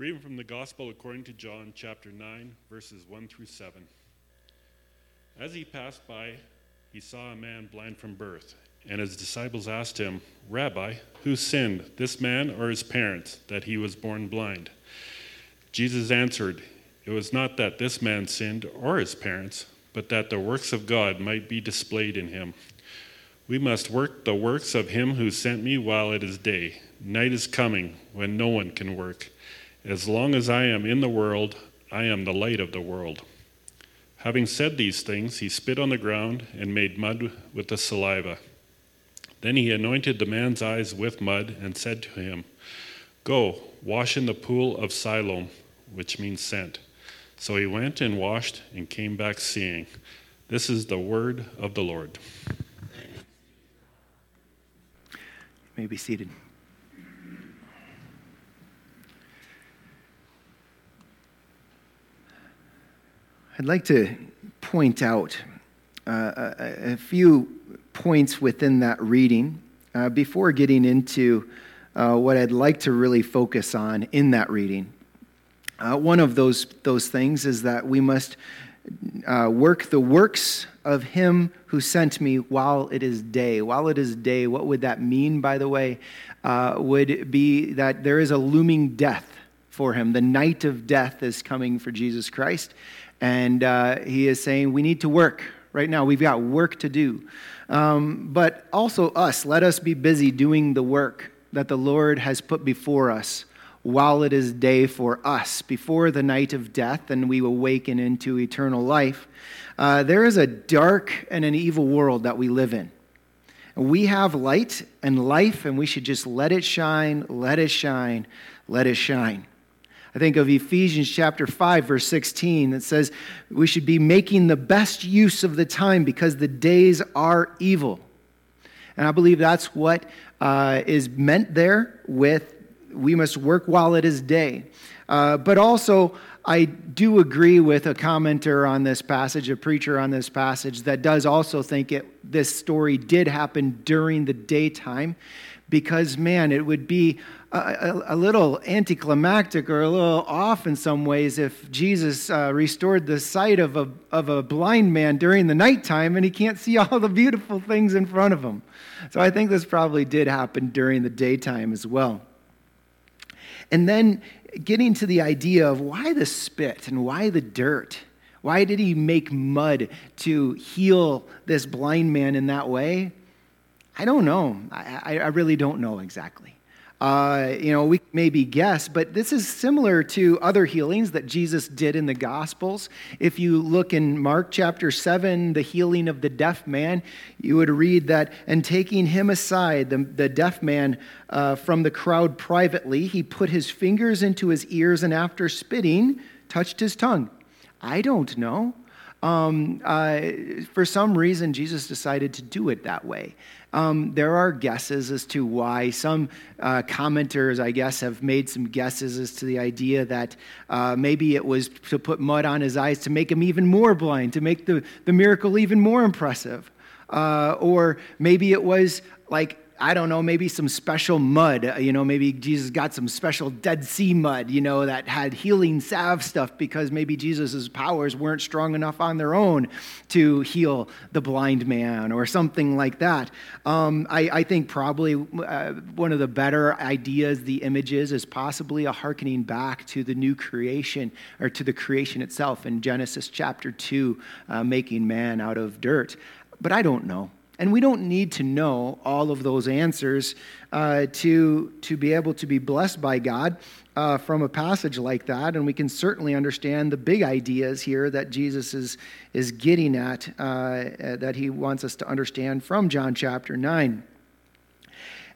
Reading from the Gospel according to John, chapter 9, verses 1 through 7. As he passed by, he saw a man blind from birth, and his disciples asked him, Rabbi, who sinned, this man or his parents, that he was born blind? Jesus answered, It was not that this man sinned or his parents, but that the works of God might be displayed in him. We must work the works of him who sent me while it is day. Night is coming when no one can work. As long as I am in the world, I am the light of the world. Having said these things, he spit on the ground and made mud with the saliva. Then he anointed the man's eyes with mud and said to him, Go, wash in the pool of Siloam, which means sent. So he went and washed and came back seeing. This is the word of the Lord. You may be seated. I'd like to point out uh, a, a, few points within that reading uh, before getting into uh, what I'd like to really focus on in that reading. Uh, one of those, those things is that we must uh, work the works of him who sent me while it is day. While it is day, what would that mean, by the way? Uh, would be that there is a looming death for him. The night of death is coming for Jesus Christ. And uh, he is saying, we need to work right now. We've got work to do. Um, but also, us, let us be busy doing the work that the Lord has put before us while it is day for us, before the night of death and we awaken into eternal life. Uh, there is a dark and an evil world that we live in. We have light and life, and we should just let it shine, let it shine, let it shine. I think of Ephesians chapter 5, verse 16, that says we should be making the best use of the time because the days are evil. And I believe that's what uh, is meant there with we must work while it is day. Uh, but also, I do agree with a commenter on this passage, a preacher on this passage, that does also think it, this story did happen during the daytime because, man, it would be a, a, little anticlimactic or a little off in some ways if Jesus uh, restored the sight of a, of a blind man during the nighttime and he can't see all the beautiful things in front of him. So I think this probably did happen during the daytime as well. And then getting to the idea of why the spit and why the dirt? Why did he make mud to heal this blind man in that way? I don't know. I, I really don't know exactly. Uh, you know, we maybe guess, but this is similar to other healings that Jesus did in the Gospels. If you look in Mark chapter 7, the healing of the deaf man, you would read that, and taking him aside, the, the deaf man uh, from the crowd privately, he put his fingers into his ears and after spitting, touched his tongue. I don't know. Um, uh, for some reason, Jesus decided to do it that way. Um, there are guesses as to why. Some uh, commenters, I guess, have made some guesses as to the idea that uh, maybe it was to put mud on his eyes to make him even more blind, to make the, the miracle even more impressive. Uh, or maybe it was like I don't know, maybe some special mud. Uh, you know, maybe Jesus got some special Dead Sea mud, you know, that had healing salve stuff because maybe Jesus' powers weren't strong enough on their own to heal the blind man or something like that. Um, I, I, think probably uh, one of the better ideas, the images, is possibly a hearkening back to the new creation or to the creation itself in Genesis chapter 2, uh, making man out of dirt. But I don't know. And we don't need to know all of those answers uh, to, to be able to be blessed by God uh, from a passage like that. And we can certainly understand the big ideas here that Jesus is, is getting at, uh, that he wants us to understand from John chapter 9.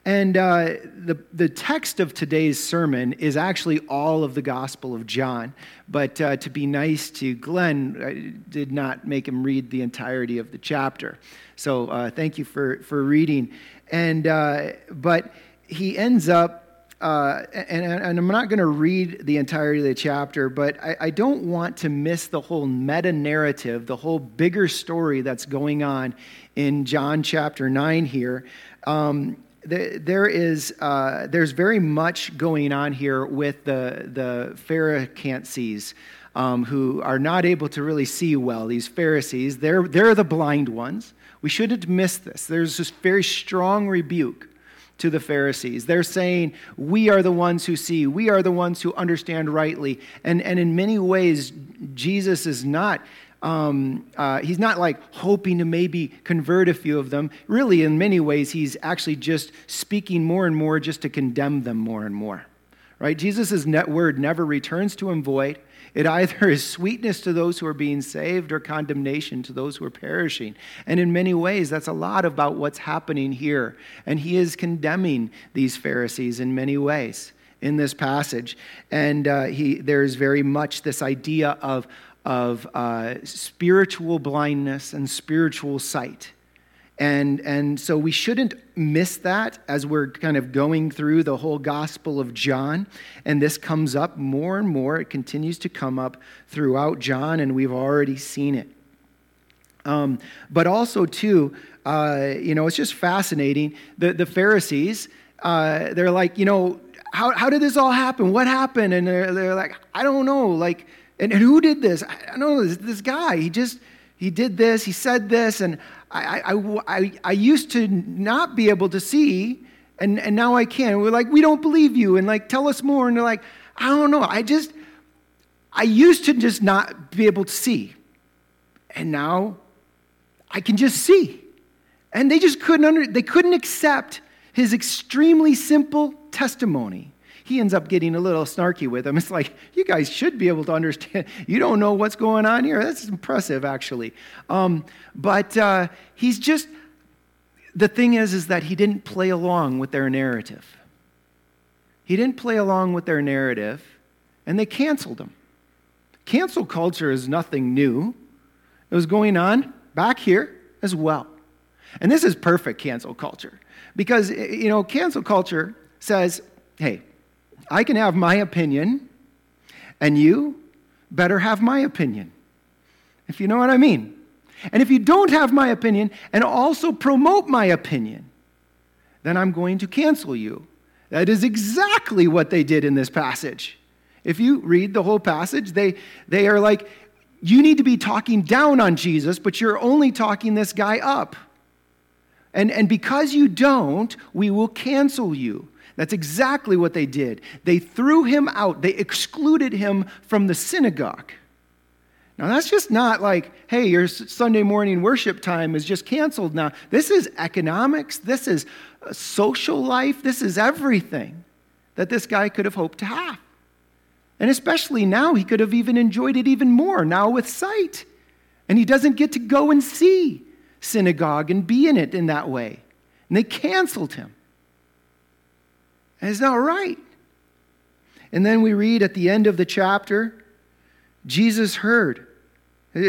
And uh, the, the text of today's sermon is actually all of the Gospel of John. But uh, to be nice to Glenn, I did not make him read the entirety of the chapter. So uh, thank you for, for reading. And, uh, but he ends up, uh, and, and, I'm not going to read the entirety of the chapter, but I, I don't want to miss the whole meta narrative, the whole bigger story that's going on in John chapter 9 here. Um, there is uh, there's very much going on here with the the Pharisees um, who are not able to really see well. These Pharisees, they're they're the blind ones. We shouldn't miss this. There's this very strong rebuke to the Pharisees. They're saying, We are the ones who see, we are the ones who understand rightly. And, and in many ways, Jesus is not. Um, uh, he's not like hoping to maybe convert a few of them. Really, in many ways, he's actually just speaking more and more just to condemn them more and more. Right? Jesus' net word never returns to him void. It either is sweetness to those who are being saved or condemnation to those who are perishing. And in many ways, that's a lot about what's happening here. And he is condemning these Pharisees in many ways in this passage. And uh, he, there's very much this idea of, of uh, spiritual blindness and spiritual sight. And, and so we shouldn't miss that as we're kind of going through the whole Gospel of John. And this comes up more and more. It continues to come up throughout John, and we've already seen it. Um, but also, too, uh, you know, it's just fascinating. The, the Pharisees, uh, they're like, you know, how, how did this all happen? What happened? And they're, they're like, I don't know. Like, and, and who did this? I don't know. This, this guy, he just, he did this, he said this, and I, I, I, I used to not be able to see, and, and now I can. We're like, we don't believe you, and like, tell us more. And they're like, I don't know. I just, I used to just not be able to see, and now I can just see. And they just couldn't under, they couldn't accept his extremely simple testimony he ends up getting a little snarky with them. It's like, you guys should be able to understand. You don't know what's going on here. That's impressive, actually. Um, but uh, he's just, the thing is, is that he didn't play along with their narrative. He didn't play along with their narrative, and they canceled him. Cancel culture is nothing new. It was going on back here as well. And this is perfect cancel culture because, you know, cancel culture says, hey, I can have my opinion, and you better have my opinion, if you know what I mean. And if you don't have my opinion and also promote my opinion, then I'm going to cancel you. That is exactly what they did in this passage. If you read the whole passage, they, they are like, you need to be talking down on Jesus, but you're only talking this guy up. And, and because you don't, we will cancel you. That's exactly what they did. They threw him out, they excluded him from the synagogue. Now, that's just not like, hey, your Sunday morning worship time is just canceled now. This is economics, this is uh, social life, this is everything that this guy could have hoped to have. And especially now, he could have even enjoyed it even more now with sight. And he doesn't get to go and see synagogue and be in it in that way. And they canceled him. And it's not right. And then we read at the end of the chapter, Jesus heard.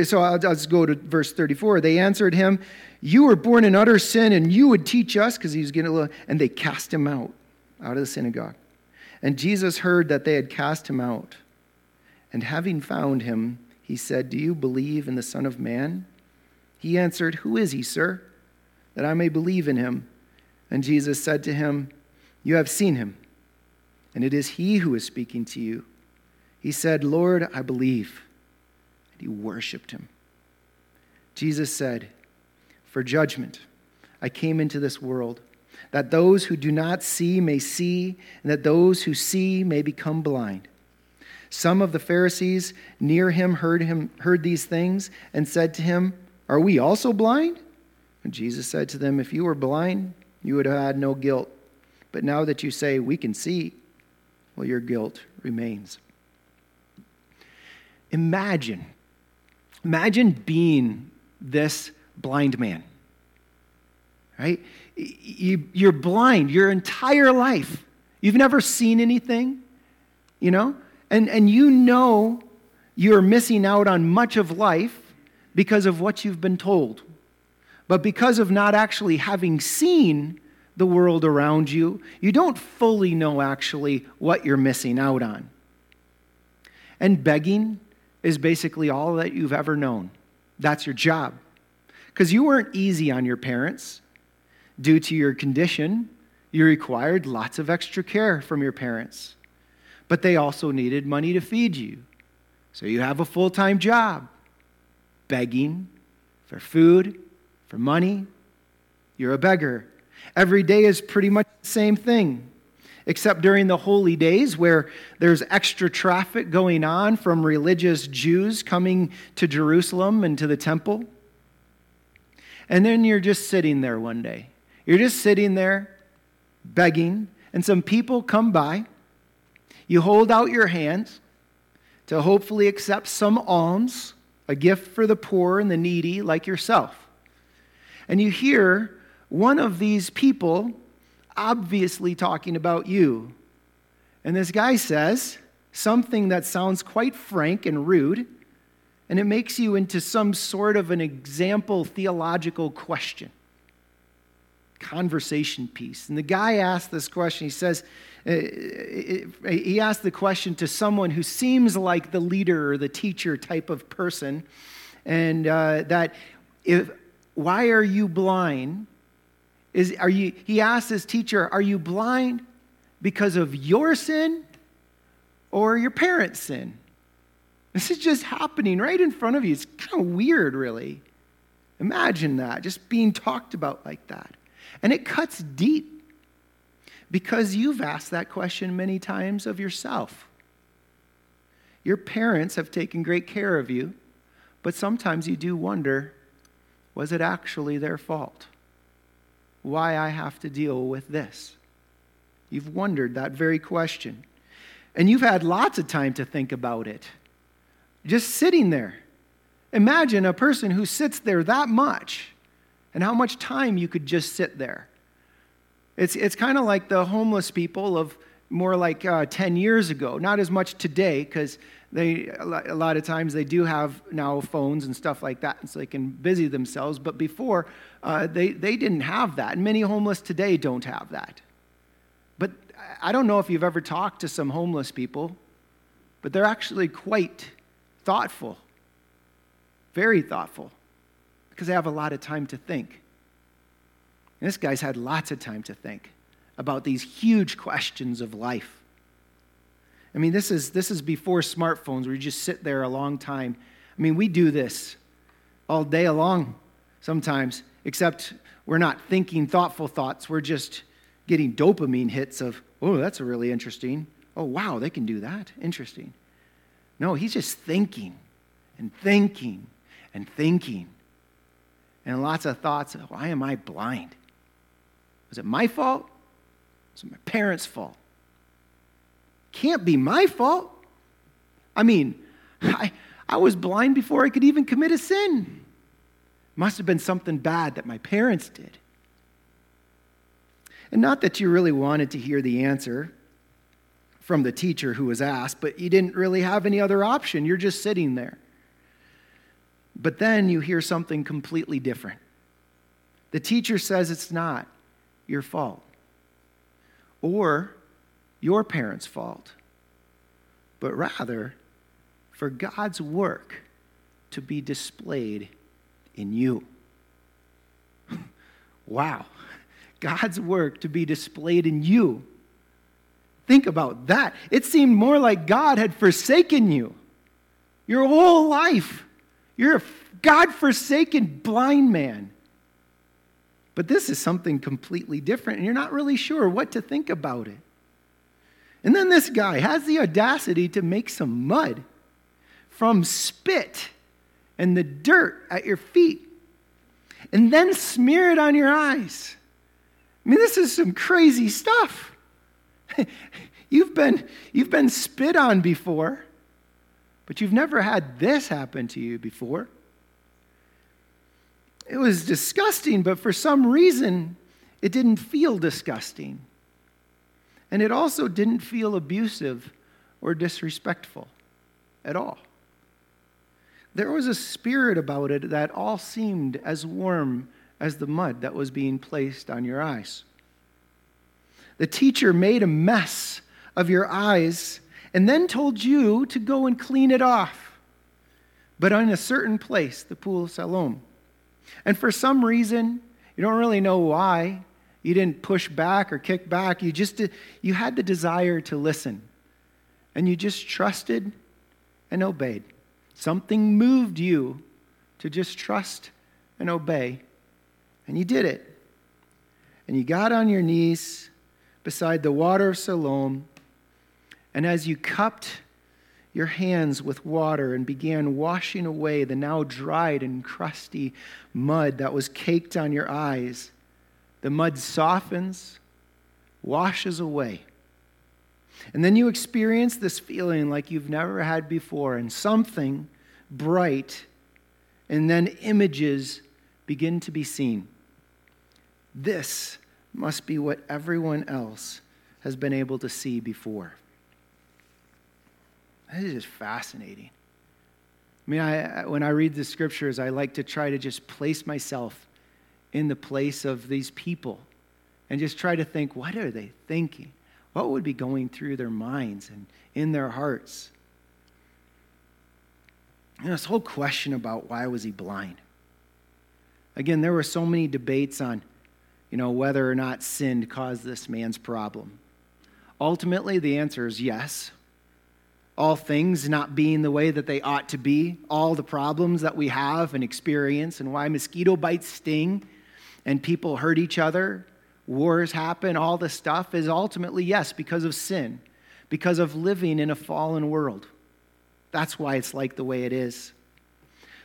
So I'll, just go to verse 34. They answered him, You were born in utter sin, and you would teach us, because he was getting a little, and they cast him out, out of the synagogue. And Jesus heard that they had cast him out. And having found him, he said, Do you believe in the Son of Man? He answered, Who is he, sir? That I may believe in him. And Jesus said to him, you have seen him, and it is he who is speaking to you. He said, Lord, I believe. And he worshiped him. Jesus said, For judgment I came into this world, that those who do not see may see, and that those who see may become blind. Some of the Pharisees near him heard, him, heard these things and said to him, Are we also blind? And Jesus said to them, If you were blind, you would have had no guilt. But now that you say, we can see, well, your guilt remains. Imagine, imagine being this blind man, right? You, are blind your entire life. You've never seen anything, you know? And, and you know you're missing out on much of life because of what you've been told. But because of not actually having seen the world around you, you don't fully know actually what you're missing out on. And begging is basically all that you've ever known. That's your job. Because you weren't easy on your parents due to your condition. You required lots of extra care from your parents, but they also needed money to feed you. So you have a full time job, begging for food, for money. You're a beggar. Every day is pretty much the same thing, except during the holy days where there's extra traffic going on from religious Jews coming to Jerusalem and to the temple. And then you're just sitting there one day. You're just sitting there begging, and some people come by. You hold out your hands to hopefully accept some alms, a gift for the poor and the needy like yourself. And you hear one of these people obviously talking about you. And this guy says something that sounds quite frank and rude, and it makes you into some sort of an example theological question, conversation piece. And the guy asked this question. He says, uh, he asked the question to someone who seems like the leader or the teacher type of person, and uh, that if, why are you blind? Is, are you, he asked his teacher, Are you blind because of your sin or your parents' sin? This is just happening right in front of you. It's kind of weird, really. Imagine that, just being talked about like that. And it cuts deep because you've asked that question many times of yourself. Your parents have taken great care of you, but sometimes you do wonder was it actually their fault? Why I have to deal with this? You've wondered that very question. And you've had lots of time to think about it just sitting there. Imagine a person who sits there that much and how much time you could just sit there. It's, it's kind of like the homeless people of more like uh, 10 years ago, not as much today because they a lot of times they do have now phones and stuff like that and so they can busy themselves but before uh, they, they didn't have that and many homeless today don't have that but i don't know if you've ever talked to some homeless people but they're actually quite thoughtful, very thoughtful, because they have a lot of time to think. And this guy's had lots of time to think about these huge questions of life. I mean, this is, this is before smartphones where you just sit there a long time. I mean, we do this all day long sometimes, except we're not thinking thoughtful thoughts. We're just getting dopamine hits of, oh, that's really interesting. Oh, wow, they can do that. Interesting. No, he's just thinking and thinking and thinking. And lots of thoughts of, why am I blind? Was it my fault? Was it my parents' fault? Can't be my fault. I mean, I, I was blind before I could even commit a sin. Must have been something bad that my parents did. And not that you really wanted to hear the answer, from the teacher who was asked, but you didn't really have any other option. You're just sitting there. But then you hear something completely different. The teacher says it's not your fault or your parents' fault, but rather for God's work to be displayed in you. wow. God's work to be displayed in you Think about that. It seemed more like God had forsaken you your whole life. You're a God forsaken blind man. But this is something completely different, and you're not really sure what to think about it. And then this guy has the audacity to make some mud from spit and the dirt at your feet and then smear it on your eyes. I mean, this is some crazy stuff. you've, been, you've been spit on before, but you've never had this happen to you before. It was disgusting, but for some reason, it didn't feel disgusting. And it also didn't feel abusive or disrespectful at all. There was a spirit about it that all seemed as warm as the mud that was being placed on your eyes. The teacher made a mess of your eyes and then told you to go and clean it off, but in a certain place, the pool of Siloam. And for some reason, you don't really know why, You didn't push back or kick back. You just you had the desire to listen. And you just trusted and obeyed. Something moved you to just trust and obey. And you did it. And you got on your knees beside the water of Siloam. And as you cupped your hands with water and began washing away the now dried and crusty mud that was caked on your eyes, the mud softens, washes away. And then you experience this feeling like you've never had before, and something bright, and then images begin to be seen. This must be what everyone else has been able to see before. This is just fascinating. I mean, I, when I read the scriptures, I like to try to just place myself in the place of these people and just try to think, what are they thinking? What would be going through their minds and in their hearts? You know, this whole question about why was he blind? Again, there were so many debates on, you know, whether or not sin caused this man's problem. Ultimately, the answer is yes. All things not being the way that they ought to be, all the problems that we have and experience, and why mosquito bites sting and people hurt each other, wars happen, all this stuff is ultimately yes, because of sin, because of living in a fallen world. That's why it's like the way it is.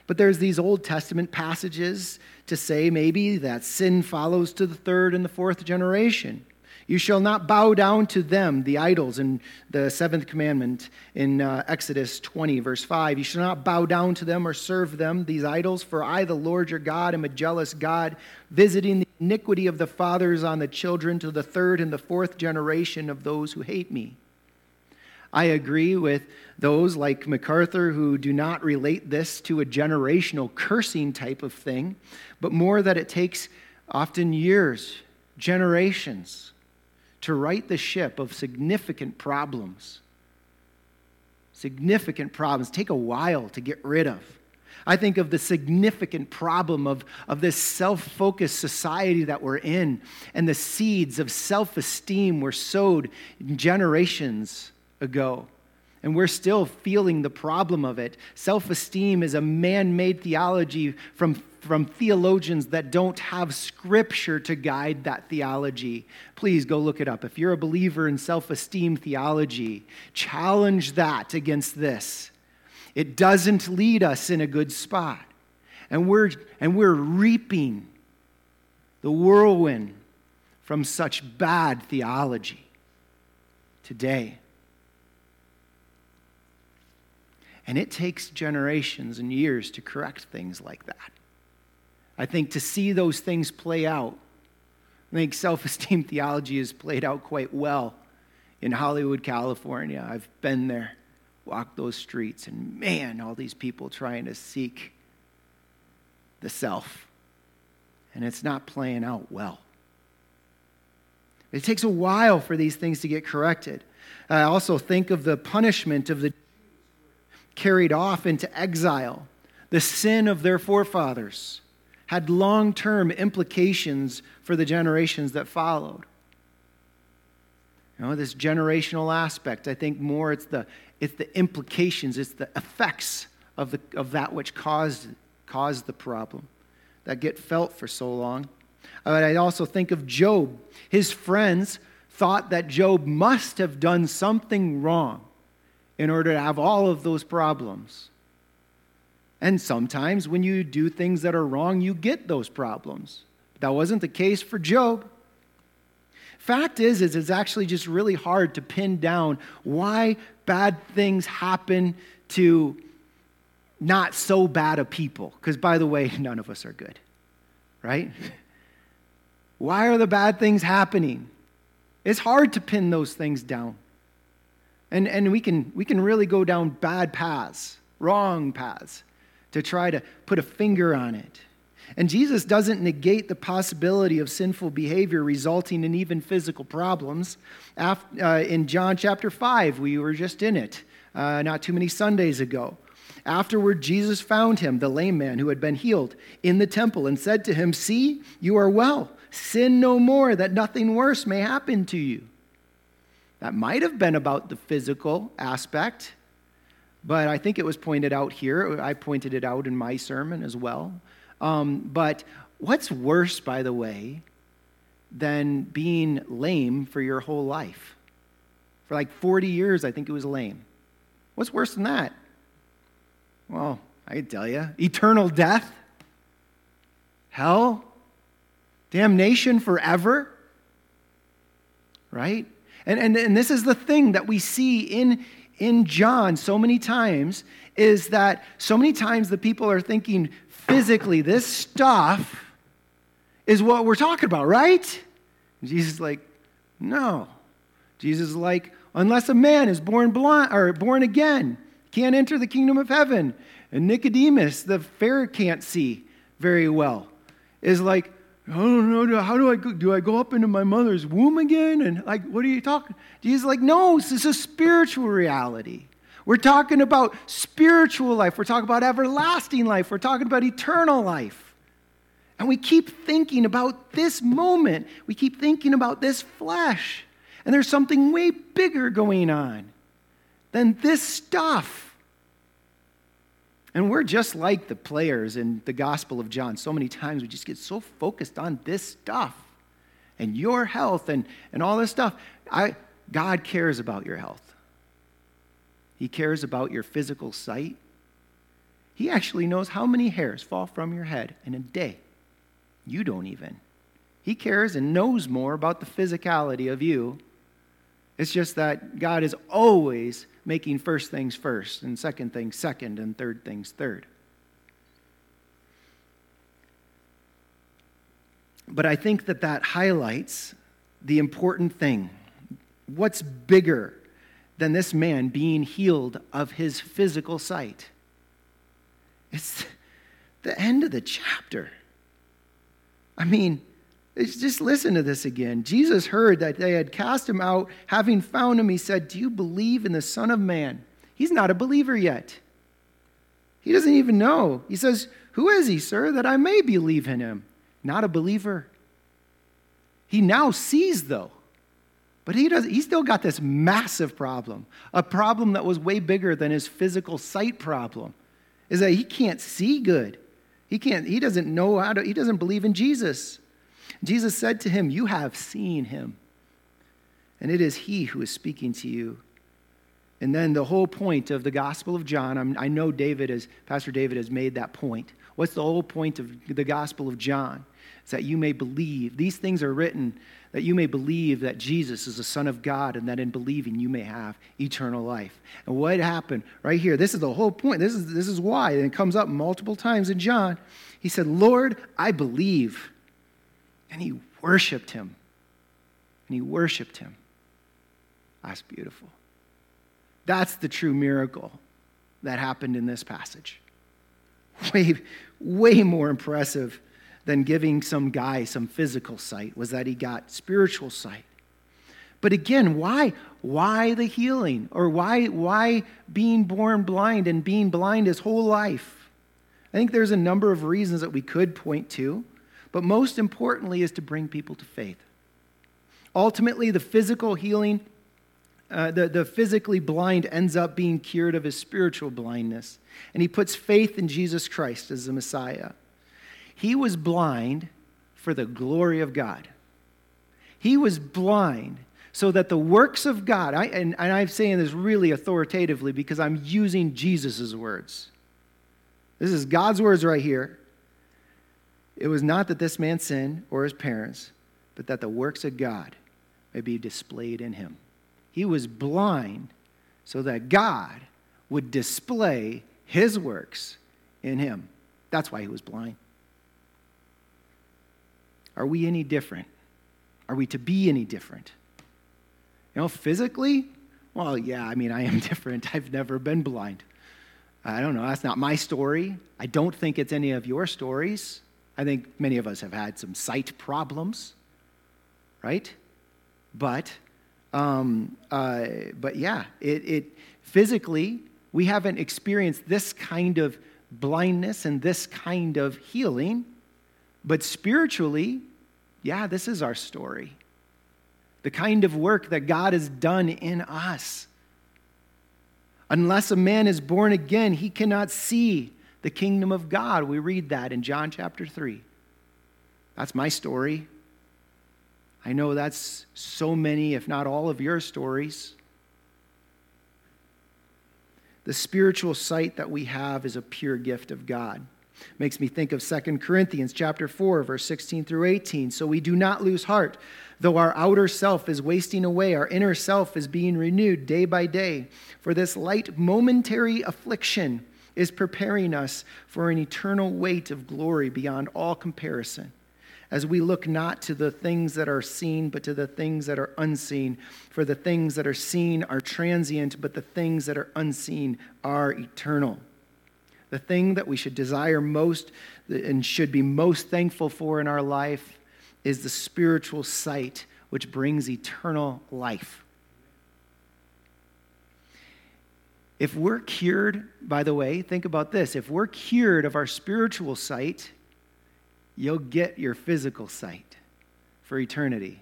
But there's these Old Testament passages to say maybe that sin follows to the third and the fourth generation. You shall not bow down to them, the idols, in the seventh commandment in uh, Exodus 20, verse 5. You shall not bow down to them or serve them, these idols, for I, the Lord your God, am a jealous God, visiting the iniquity of the fathers on the children to the third and the fourth generation of those who hate me. I agree with those like MacArthur who do not relate this to a generational cursing type of thing, but more that it takes often years, generations, to right the ship of significant problems. Significant problems take a while to get rid of. I think of the significant problem of, of this self focused society that we're in, and the seeds of self esteem were sowed generations ago. And we're still feeling the problem of it. Self esteem is a man made theology from, from theologians that don't have scripture to guide that theology. Please go look it up. If you're a believer in self esteem theology, challenge that against this. It doesn't lead us in a good spot. And we're, and we're reaping the whirlwind from such bad theology today. And it takes generations and years to correct things like that. I think to see those things play out, I think self esteem theology has played out quite well in Hollywood, California. I've been there, walked those streets, and man, all these people trying to seek the self. And it's not playing out well. It takes a while for these things to get corrected. I also think of the punishment of the carried off into exile. The sin of their forefathers had long term implications for the generations that followed. You know, this generational aspect, I think more it's the, it's the implications, it's the effects of, the, of that which caused, caused the problem that get felt for so long. Uh, but I also think of Job. His friends thought that Job must have done something wrong in order to have all of those problems. And sometimes when you do things that are wrong, you get those problems. That wasn't the case for Job. Fact is, is it's actually just really hard to pin down why bad things happen to not so bad a people. Because, by the way, none of us are good, right? Why are the bad things happening? It's hard to pin those things down. And, and we, can, we can really go down bad paths, wrong paths, to try to put a finger on it. And Jesus doesn't negate the possibility of sinful behavior resulting in even physical problems. After, uh, in John chapter 5, we were just in it uh, not too many Sundays ago. Afterward, Jesus found him, the lame man who had been healed, in the temple and said to him, See, you are well. sin no more, that nothing worse may happen to you. That might have been about the physical aspect, but I think it was pointed out here. I pointed it out in my sermon as well. Um, but what's worse, by the way, than being lame for your whole life? For like 40 years, I think it was lame. What's worse than that? Well, I tell you eternal death, hell, damnation forever. Right? And, and, and this is the thing that we see in, in John so many times is that so many times the people are thinking physically, this stuff is what we're talking about, right? Jesus is like, no. Jesus is like, unless a man is born blind or born again, can't enter the kingdom of heaven. And Nicodemus, the Pharisee, can't see very well, is like, I don't know, how do I go? Do I go up into my mother's womb again? And like, what are you talking? Jesus like, no, this is a spiritual reality. We're talking about spiritual life. We're talking about everlasting life. We're talking about eternal life. And we keep thinking about this moment. We keep thinking about this flesh. And there's something way bigger going on than this stuff. And we're just like the players in the Gospel of John. So many times we just get so focused on this stuff and your health and, and all this stuff. I, God cares about your health, He cares about your physical sight. He actually knows how many hairs fall from your head in a day. You don't even. He cares and knows more about the physicality of you. It's just that God is always making first things first, and second things second, and third things third. But I think that that highlights the important thing. What's bigger than this man being healed of his physical sight? It's the end of the chapter. I mean, just listen to this again. Jesus heard that they had cast him out. Having found him, he said, Do you believe in the Son of Man? He's not a believer yet. He doesn't even know. He says, Who is he, sir, that I may believe in him? Not a believer. He now sees, though. But he does he still got this massive problem, a problem that was way bigger than his physical sight problem. Is that he can't see good. He can't, he doesn't know how to, he doesn't believe in Jesus. Jesus said to him, You have seen him, and it is he who is speaking to you. And then the whole point of the Gospel of John, I'm, i know David has, Pastor David has made that point. What's the whole point of the Gospel of John? It's that you may believe. These things are written that you may believe that Jesus is the Son of God and that in believing you may have eternal life. And what happened right here? This is the whole point. This is, this is why. And it comes up multiple times in John. He said, Lord, I believe. And he worshiped him. And he worshiped him. That's beautiful. That's the true miracle that happened in this passage. Way, way more impressive than giving some guy some physical sight was that he got spiritual sight. But again, why? Why the healing? Or why, why being born blind and being blind his whole life? I think there's a number of reasons that we could point to. But most importantly, is to bring people to faith. Ultimately, the physical healing, uh, the, the physically blind ends up being cured of his spiritual blindness. And he puts faith in Jesus Christ as the Messiah. He was blind for the glory of God. He was blind so that the works of God, I, and, and I'm saying this really authoritatively because I'm using Jesus' words. This is God's words right here. It was not that this man sinned or his parents, but that the works of God may be displayed in him. He was blind so that God would display his works in him. That's why he was blind. Are we any different? Are we to be any different? You know, physically, well, yeah, I mean, I am different. I've never been blind. I don't know. That's not my story. I don't think it's any of your stories. I think many of us have had some sight problems, right? But, um, uh, but yeah, it, it physically we haven't experienced this kind of blindness and this kind of healing, but spiritually Yeah, this is our story. The kind of work that God has done in us. Unless a man is born again, he cannot see the kingdom of God. We read that in John chapter 3. That's my story. I know that's so many, if not all, of your stories. The spiritual sight that we have is a pure gift of God. Makes me think of 2 Corinthians chapter 4 verse 16 through 18. So we do not lose heart, though our outer self is wasting away, our inner self is being renewed day by day. For this light momentary affliction is preparing us for an eternal weight of glory beyond all comparison as we look not to the things that are seen, but to the things that are unseen. For the things that are seen are transient, but the things that are unseen are eternal. The thing that we should desire most and should be most thankful for in our life is the spiritual sight which brings eternal life. If we're cured, by the way, think about this if we're cured of our spiritual sight, you'll get your physical sight for eternity.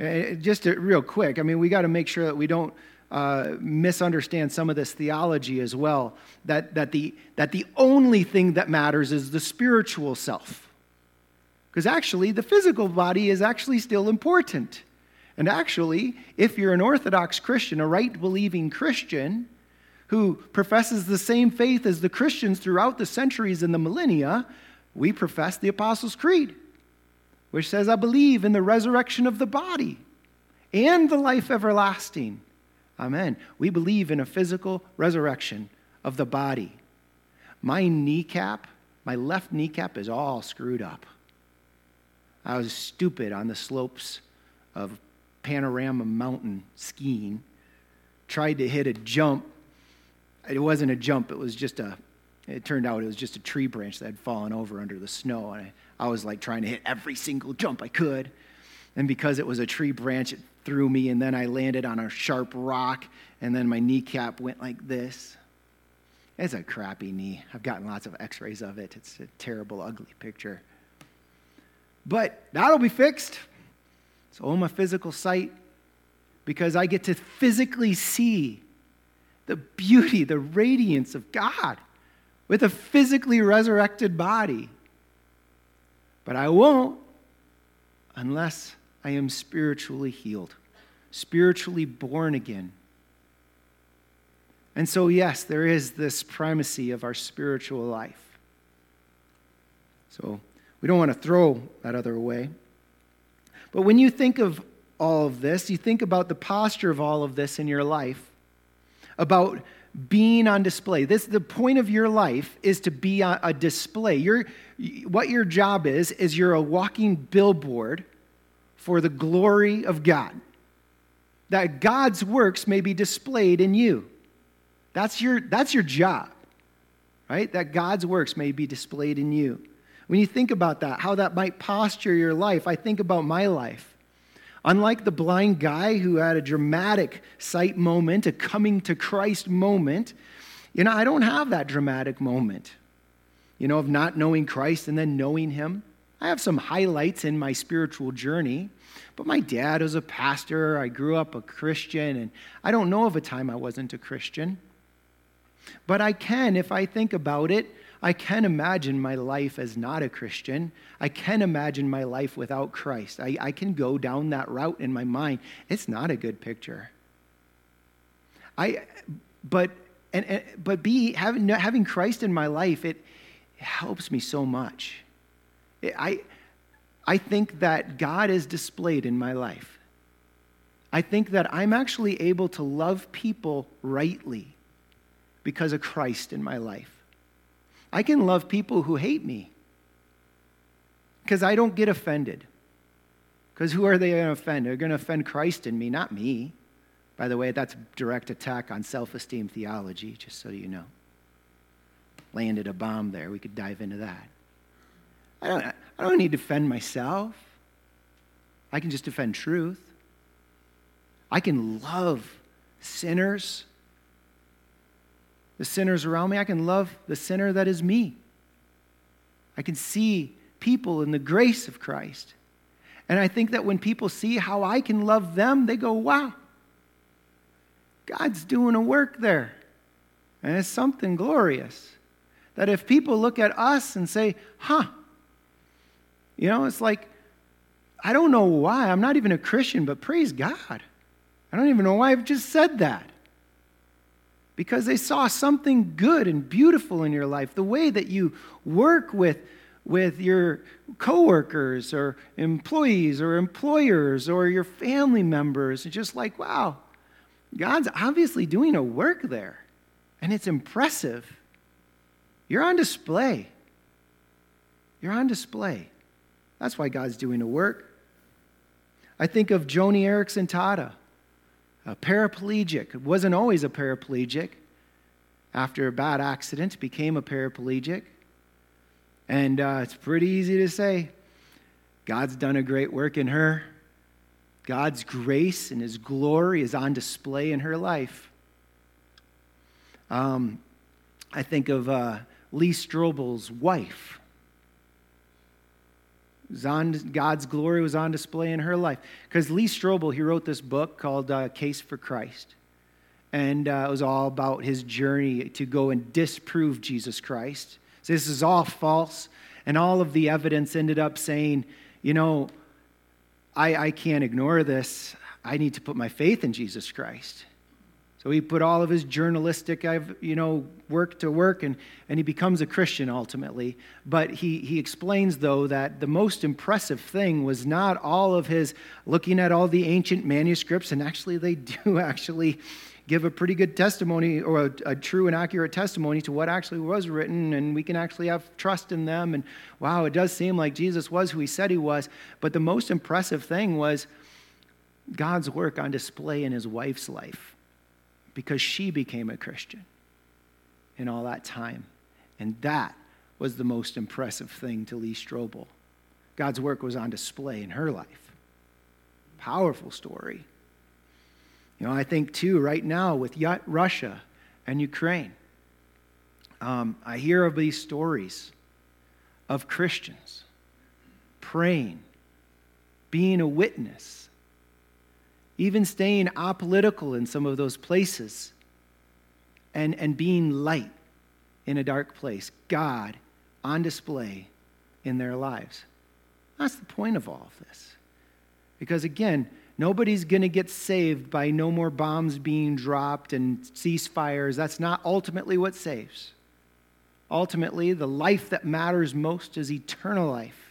Eh, just to, real quick, I mean, we got to make sure that we don't uh, misunderstand some of this theology as well. That, that, the, that the only thing that matters is the spiritual self. Because actually, the physical body is actually still important. And actually, if you're an Orthodox Christian, a right believing Christian, who professes the same faith as the Christians throughout the centuries and the millennia, we profess the Apostles' Creed, which says, I believe in the resurrection of the body and the life everlasting. Amen. We believe in a physical resurrection of the body. My kneecap, my left kneecap is all screwed up. I was stupid on the slopes of Panorama Mountain skiing. Tried to hit a jump. It wasn't a jump, it was just a it turned out it was just a tree branch that had fallen over under the snow. And I, I was like trying to hit every single jump I could. And because it was a tree branch, it threw me. And then I landed on a sharp rock. And then my kneecap went like this. It's a crappy knee. I've gotten lots of x rays of it. It's a terrible, ugly picture. But that'll be fixed. So, oh, my physical sight, because I get to physically see the beauty, the radiance of God with a physically resurrected body. But I won't unless I am spiritually healed, spiritually born again. And so, yes, there is this primacy of our spiritual life. So, we don't want to throw that other away. But when you think of all of this, you think about the posture of all of this in your life, about being on display. This the point of your life is to be a, a display. Your, what your job is is you're a walking billboard for the glory of God. That God's works may be displayed in you. That's your, that's your job, right? That God's works may be displayed in you. When you think about that, how that might posture your life, I think about my life. Unlike the blind guy who had a dramatic sight moment, a coming to Christ moment, you know, I don't have that dramatic moment, you know, of not knowing Christ and then knowing Him. I have some highlights in my spiritual journey, but my dad was a pastor. I grew up a Christian, and I don't know of a time I wasn't a Christian. But I can, if I think about it, I can imagine my life as not a Christian. I can imagine my life without Christ. I, I can go down that route in my mind. It's not a good picture. I, but, and, and but B, having, having Christ in my life, it, it helps me so much. It, I, I think that God is displayed in my life. I think that I'm actually able to love people rightly because of Christ in my life. I can love people who hate me because I don't get offended. Because who are they going to offend? They're going to offend Christ in me, not me. By the way, that's direct attack on self esteem theology, just so you know. Landed a bomb there. We could dive into that. I don't, I don't need to defend myself. I can just defend truth. I can love sinners the sinners around me. I can love the sinner that is me. I can see people in the grace of Christ. And I think that when people see how I can love them, they go, wow, God's doing a work there. And it's something glorious. That if people look at us and say, huh, you know, it's like, I don't know why. I'm not even a Christian, but praise God. I don't even know why I've just said that. Because they saw something good and beautiful in your life, the way that you work with, with your coworkers or employees or employers or your family members, and just like, wow, God's obviously doing a work there. And it's impressive. You're on display. You're on display. That's why God's doing a work. I think of Joni Eareckson Tada, a paraplegic. Wasn't always a paraplegic. After a bad accident, became a paraplegic. And uh, it's pretty easy to say, God's done a great work in her. God's grace and His glory is on display in her life. Um, I think of uh, Lee Strobel's wife. On, God's glory was on display in her life. Because Lee Strobel, he wrote this book called uh, Case for Christ. And uh, it was all about his journey to go and disprove Jesus Christ. So this is all false. And all of the evidence ended up saying, you know, I, I can't ignore this. I need to put my faith in Jesus Christ. So he put all of his journalistic, you know, work to work, and, and he becomes a Christian ultimately. But he, he explains, though, that the most impressive thing was not all of his looking at all the ancient manuscripts, and actually they do actually give a pretty good testimony or a, a, true and accurate testimony to what actually was written, and we can actually have trust in them. And wow, it does seem like Jesus was who he said he was. But the most impressive thing was God's work on display in his wife's life because she became a Christian in all that time. And that was the most impressive thing to Lee Strobel. God's work was on display in her life. Powerful story. You know, I think too, right now with Russia and Ukraine, um, I hear of these stories of Christians praying, being a witness, even staying apolitical in some of those places and, and being light in a dark place. God on display in their lives. That's the point of all of this. Because again, nobody's going to get saved by no more bombs being dropped and ceasefires. That's not ultimately what saves. Ultimately, the life that matters most is eternal life.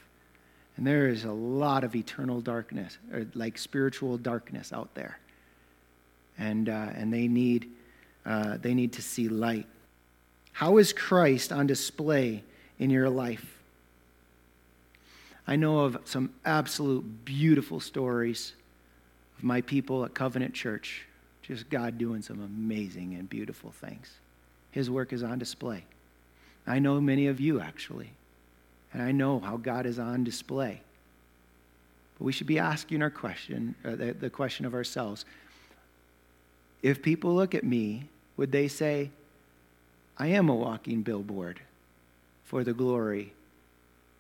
And there is a lot of eternal darkness, or like spiritual darkness out there. And, uh, and they, need, uh, they need to see light. How is Christ on display in your life? I know of some absolute beautiful stories of my people at Covenant Church. Just God doing some amazing and beautiful things. His work is on display. I know many of you actually. And I know how God is on display. But we should be asking our question, uh, the, the question of ourselves. If people look at me, would they say, I am a walking billboard for the glory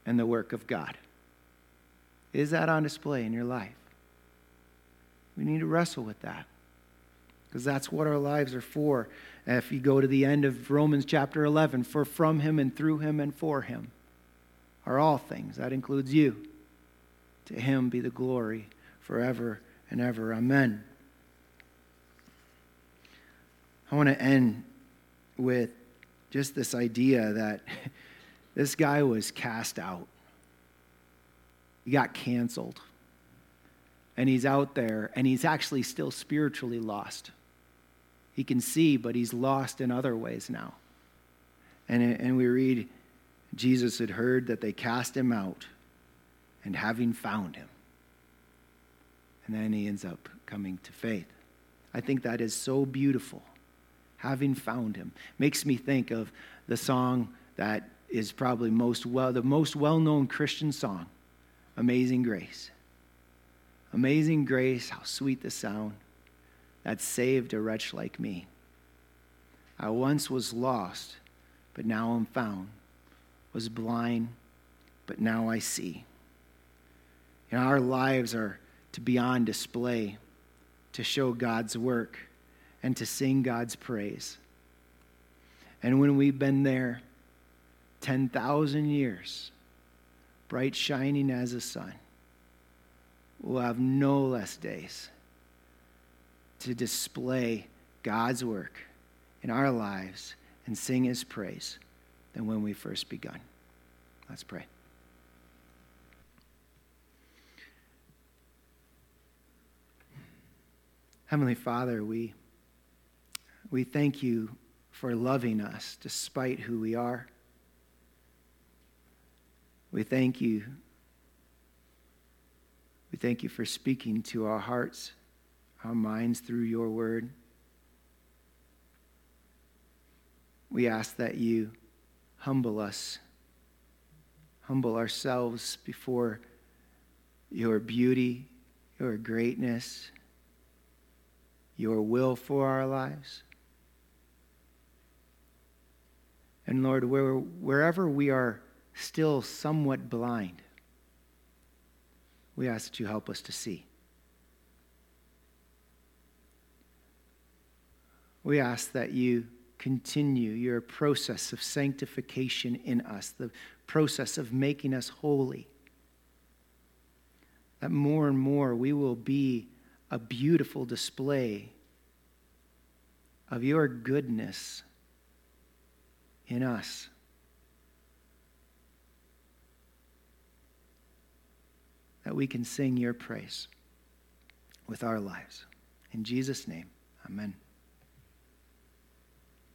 and the work of God? Is that on display in your life? We need to wrestle with that because that's what our lives are for. If you go to the end of Romans chapter 11, for from him and through him and for him are all things. That includes you. To him be the glory forever and ever. Amen. I want to end with just this idea that this guy was cast out. He got canceled. And he's out there, and he's actually still spiritually lost. He can see, but he's lost in other ways now. And, and we read Jesus had heard that they cast him out, and having found him. And then he ends up coming to faith. I think that is so beautiful. Having found him makes me think of the song that is probably most well the most well-known Christian song, Amazing Grace. Amazing grace, how sweet the sound that saved a wretch like me. I once was lost, but now I'm found was blind, but now I see. And our lives are to be on display to show God's work and to sing God's praise. And when we've been there 10,000 years, bright shining as a sun, we'll have no less days to display God's work in our lives and sing his praise than when we first begun. Let's pray. Heavenly Father, we, we thank you for loving us despite who we are. We thank you. We thank you for speaking to our hearts, our minds through your word. We ask that you humble us, humble ourselves before your beauty, your greatness, your will for our lives. And Lord, where, wherever we are still somewhat blind, we ask that you help us to see. We ask that you continue your process of sanctification in us, the process of making us holy. That more and more we will be a beautiful display of your goodness in us. That we can sing your praise with our lives. In Jesus' name, amen.